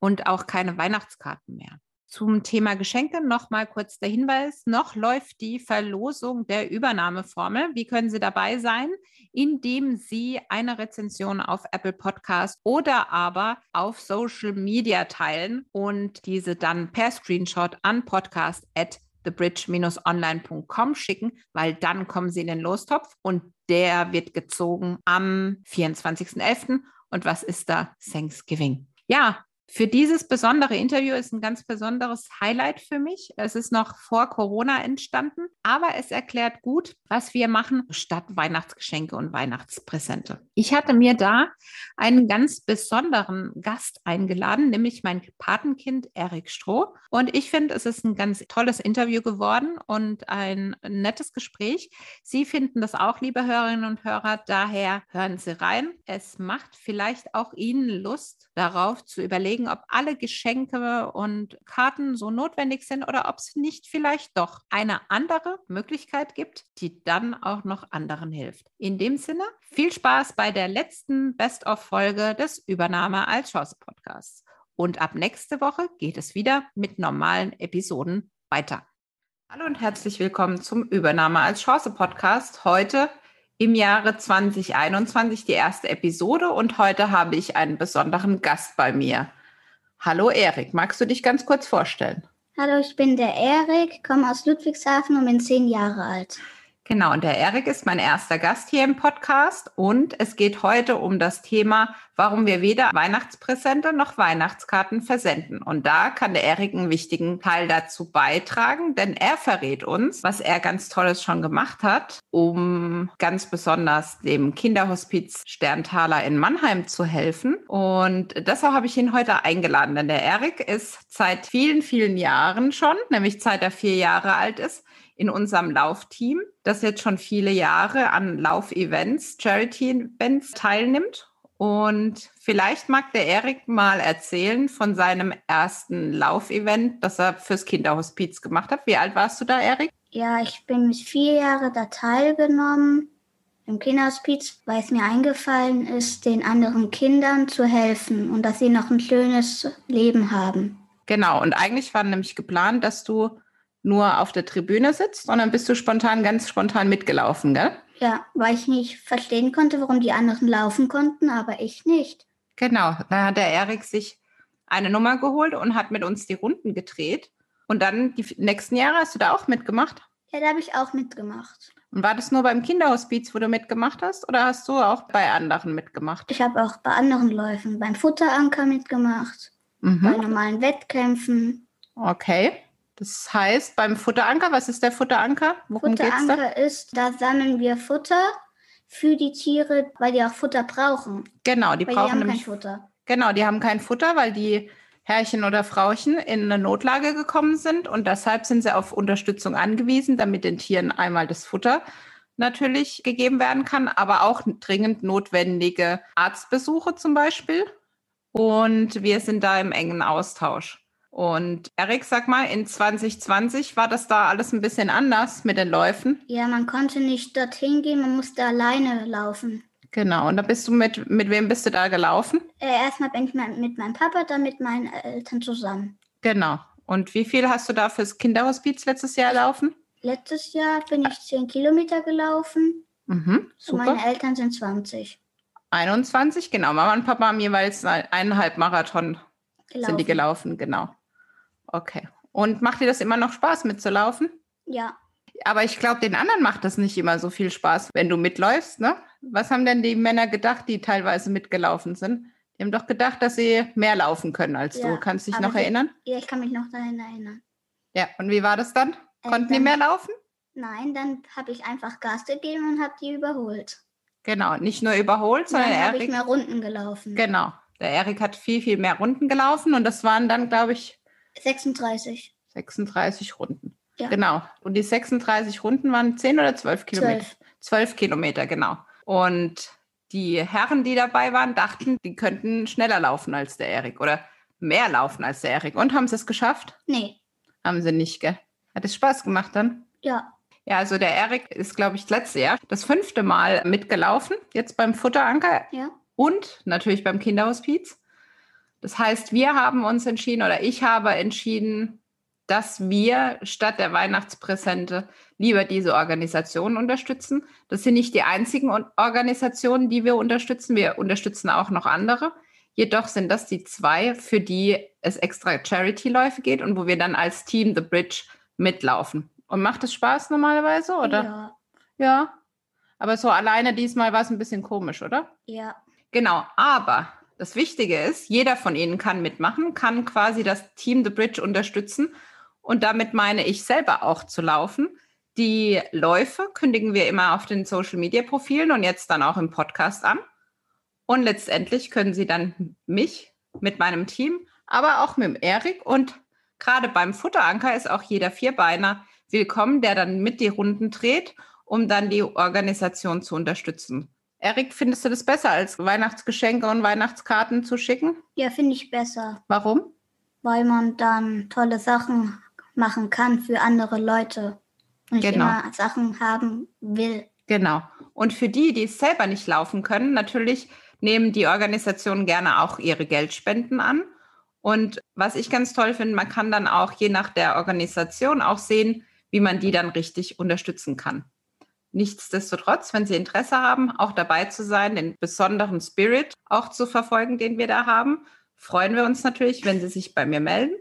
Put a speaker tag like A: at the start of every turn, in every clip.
A: und auch keine Weihnachtskarten mehr. Zum Thema Geschenke noch mal kurz der Hinweis. Noch läuft die Verlosung der Übernahmeformel. Wie können Sie dabei sein? Indem Sie eine Rezension auf Apple Podcast oder aber auf Social Media teilen und diese dann per Screenshot an podcast at thebridge-online.com schicken, weil dann kommen Sie in den Lostopf und der wird gezogen am 24.11. Und was ist da? Thanksgiving. Ja, für dieses besondere Interview ist ein ganz besonderes Highlight für mich. Es ist noch vor Corona entstanden, aber es erklärt gut, was wir machen statt Weihnachtsgeschenke und Weihnachtspräsente. Ich hatte mir da einen ganz besonderen Gast eingeladen, nämlich mein Patenkind Erik Stroh. Und ich finde, es ist ein ganz tolles Interview geworden und ein nettes Gespräch. Sie finden das auch, liebe Hörerinnen und Hörer. Daher hören Sie rein. Es macht vielleicht auch Ihnen Lust darauf zu überlegen, überlegen, ob alle Geschenke und Karten so notwendig sind oder ob es nicht vielleicht doch eine andere Möglichkeit gibt, die dann auch noch anderen hilft. In dem Sinne, viel Spaß bei der letzten Best-of-Folge des Übernahme als Chance-Podcasts. Und ab nächste Woche geht es wieder mit normalen Episoden weiter. Hallo und herzlich willkommen zum Übernahme als Chance Podcast. Heute im Jahre 2021 die erste Episode und heute habe ich einen besonderen Gast bei mir. Hallo Erik, magst du dich ganz kurz vorstellen?
B: Hallo, ich bin der Erik, komme aus Ludwigshafen und bin zehn Jahre alt.
A: Genau, und der Erik ist mein erster Gast hier im Podcast und es geht heute um das Thema, warum wir weder Weihnachtspräsente noch Weihnachtskarten versenden. Und da kann der Erik einen wichtigen Teil dazu beitragen, denn er verrät uns, was er ganz Tolles schon gemacht hat, um ganz besonders dem Kinderhospiz Sterntaler in Mannheim zu helfen. Und deshalb habe ich ihn heute eingeladen, denn der Erik ist seit vielen, vielen Jahren schon, nämlich seit er vier Jahre alt ist, in unserem Laufteam, das jetzt schon viele Jahre an Laufevents, Charity-Events teilnimmt. Und vielleicht mag der Erik mal erzählen von seinem ersten Laufevent, das er fürs Kinderhospiz gemacht hat. Wie alt warst du da, Erik?
B: Ja, ich bin mit vier Jahren da teilgenommen im Kinderhospiz, weil es mir eingefallen ist, den anderen Kindern zu helfen und dass sie noch ein schönes Leben haben.
A: Genau, und eigentlich war nämlich geplant, dass du nur auf der Tribüne sitzt, sondern bist du spontan, ganz spontan mitgelaufen, gell?
B: Ja, weil ich nicht verstehen konnte, warum die anderen laufen konnten, aber ich nicht.
A: Genau, da hat der Erik sich eine Nummer geholt und hat mit uns die Runden gedreht. Und dann die nächsten Jahre hast du da auch mitgemacht?
B: Ja, da habe ich auch mitgemacht.
A: Und war das nur beim Kinderhospiz, wo du mitgemacht hast, oder hast du auch bei anderen mitgemacht?
B: Ich habe auch bei anderen Läufen, beim Futteranker mitgemacht, mhm. bei normalen Wettkämpfen.
A: Okay. Das heißt, beim Futteranker, was ist der Futteranker?
B: Worum Futteranker geht's da? ist, da sammeln wir Futter für die Tiere, weil die auch Futter brauchen.
A: Genau, die
B: weil
A: brauchen
B: die haben
A: nämlich
B: kein Futter.
A: Genau, die haben kein Futter, weil die Herrchen oder Frauchen in eine Notlage gekommen sind und deshalb sind sie auf Unterstützung angewiesen, damit den Tieren einmal das Futter natürlich gegeben werden kann, aber auch dringend notwendige Arztbesuche zum Beispiel. Und wir sind da im engen Austausch. Und Erik, sag mal, in 2020 war das da alles ein bisschen anders mit den Läufen?
B: Ja, man konnte nicht dorthin gehen, man musste alleine laufen.
A: Genau, und da bist du mit, mit wem bist du da gelaufen?
B: Äh, erstmal bin ich mit meinem Papa, dann mit meinen Eltern zusammen.
A: Genau. Und wie viel hast du da fürs Kinderhospiz letztes Jahr laufen?
B: Letztes Jahr bin ich 10 Kilometer gelaufen. Mhm, super. Und meine Eltern sind 20.
A: 21, genau. Mama und Papa haben jeweils eineinhalb Marathon gelaufen. sind die gelaufen, genau. Okay. Und macht dir das immer noch Spaß mitzulaufen?
B: Ja.
A: Aber ich glaube, den anderen macht das nicht immer so viel Spaß, wenn du mitläufst, ne? Was haben denn die Männer gedacht, die teilweise mitgelaufen sind? Die haben doch gedacht, dass sie mehr laufen können als ja, du. Kannst du dich noch erinnern?
B: Ja, ich kann mich noch daran erinnern.
A: Ja, und wie war das dann? Äh, Konnten dann, die mehr laufen?
B: Nein, dann habe ich einfach Gas gegeben und habe die überholt.
A: Genau, nicht nur überholt, sondern
B: habe ich mehr Runden gelaufen.
A: Genau, Der Erik hat viel, viel mehr Runden gelaufen und das waren dann, glaube ich,
B: 36.
A: 36 Runden.
B: Ja.
A: Genau. Und die 36 Runden waren 10 oder 12 Kilometer?
B: Zwölf.
A: 12 Kilometer, genau. Und die Herren, die dabei waren, dachten, die könnten schneller laufen als der Erik oder mehr laufen als der Erik. Und haben sie es geschafft?
B: Nee.
A: Haben sie nicht, gell? Hat es Spaß gemacht dann?
B: Ja.
A: Ja, also der Erik ist, glaube ich, das letzte Jahr das fünfte Mal mitgelaufen, jetzt beim Futteranker
B: Ja.
A: und natürlich beim Kinderhospiz. Das heißt, wir haben uns entschieden oder ich habe entschieden, dass wir statt der Weihnachtspräsente lieber diese Organisationen unterstützen. Das sind nicht die einzigen Organisationen, die wir unterstützen. Wir unterstützen auch noch andere. Jedoch sind das die zwei, für die es extra Charity-Läufe geht und wo wir dann als Team The Bridge mitlaufen. Und macht es Spaß normalerweise, oder?
B: Ja.
A: Ja. Aber so alleine diesmal war es ein bisschen komisch, oder?
B: Ja.
A: Genau, aber das Wichtige ist, jeder von Ihnen kann mitmachen, kann quasi das Team The Bridge unterstützen. Und damit meine ich selber auch zu laufen. Die Läufe kündigen wir immer auf den Social Media Profilen und jetzt dann auch im Podcast an. Und letztendlich können Sie dann mich mit meinem Team, aber auch mit Erik und gerade beim Futteranker ist auch jeder Vierbeiner willkommen, der dann mit die Runden dreht, um dann die Organisation zu unterstützen. Erik, findest du das besser, als Weihnachtsgeschenke und Weihnachtskarten zu schicken?
B: Ja, finde ich besser,
A: Warum?
B: weil man dann tolle Sachen machen kann für andere Leute. Und ich
A: Genau.
B: immer Sachen haben will.
A: Genau. Und für die, die es selber nicht laufen können, natürlich nehmen die Organisationen gerne auch ihre Geldspenden an. Und was ich ganz toll finde, man kann dann auch je nach der Organisation auch sehen, wie man die dann richtig unterstützen kann. Nichtsdestotrotz, wenn Sie Interesse haben, auch dabei zu sein, den besonderen Spirit auch zu verfolgen, den wir da haben, freuen wir uns natürlich, wenn Sie sich bei mir melden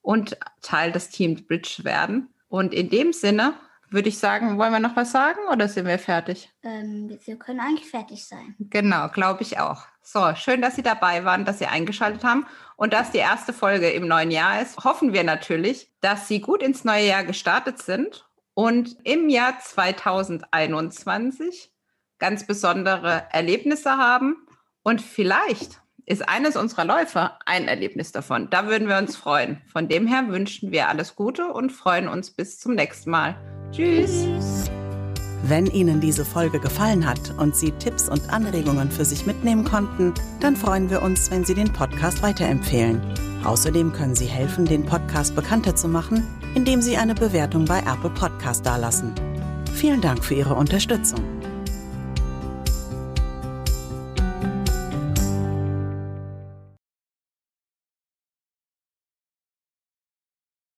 A: und Teil des Team Bridge werden. Und in dem Sinne würde ich sagen, wollen wir noch was sagen oder sind wir fertig?
B: Ähm, wir können eigentlich fertig sein.
A: Genau, glaube ich auch. So, schön, dass Sie dabei waren, dass Sie eingeschaltet haben und dass die erste Folge im neuen Jahr ist. Hoffen wir natürlich, dass Sie gut ins neue Jahr gestartet sind und im Jahr 2021 ganz besondere Erlebnisse haben und vielleicht ist eines unserer Läufe ein Erlebnis davon. Da würden wir uns freuen. Von dem her wünschen wir alles Gute und freuen uns bis zum nächsten Mal. Tschüss.
C: Wenn Ihnen diese Folge gefallen hat und Sie Tipps und Anregungen für sich mitnehmen konnten, dann freuen wir uns, wenn Sie den Podcast weiterempfehlen. Außerdem können Sie helfen, den Podcast bekannter zu machen, indem Sie eine Bewertung bei Apple Podcast dalassen. Vielen Dank für Ihre Unterstützung.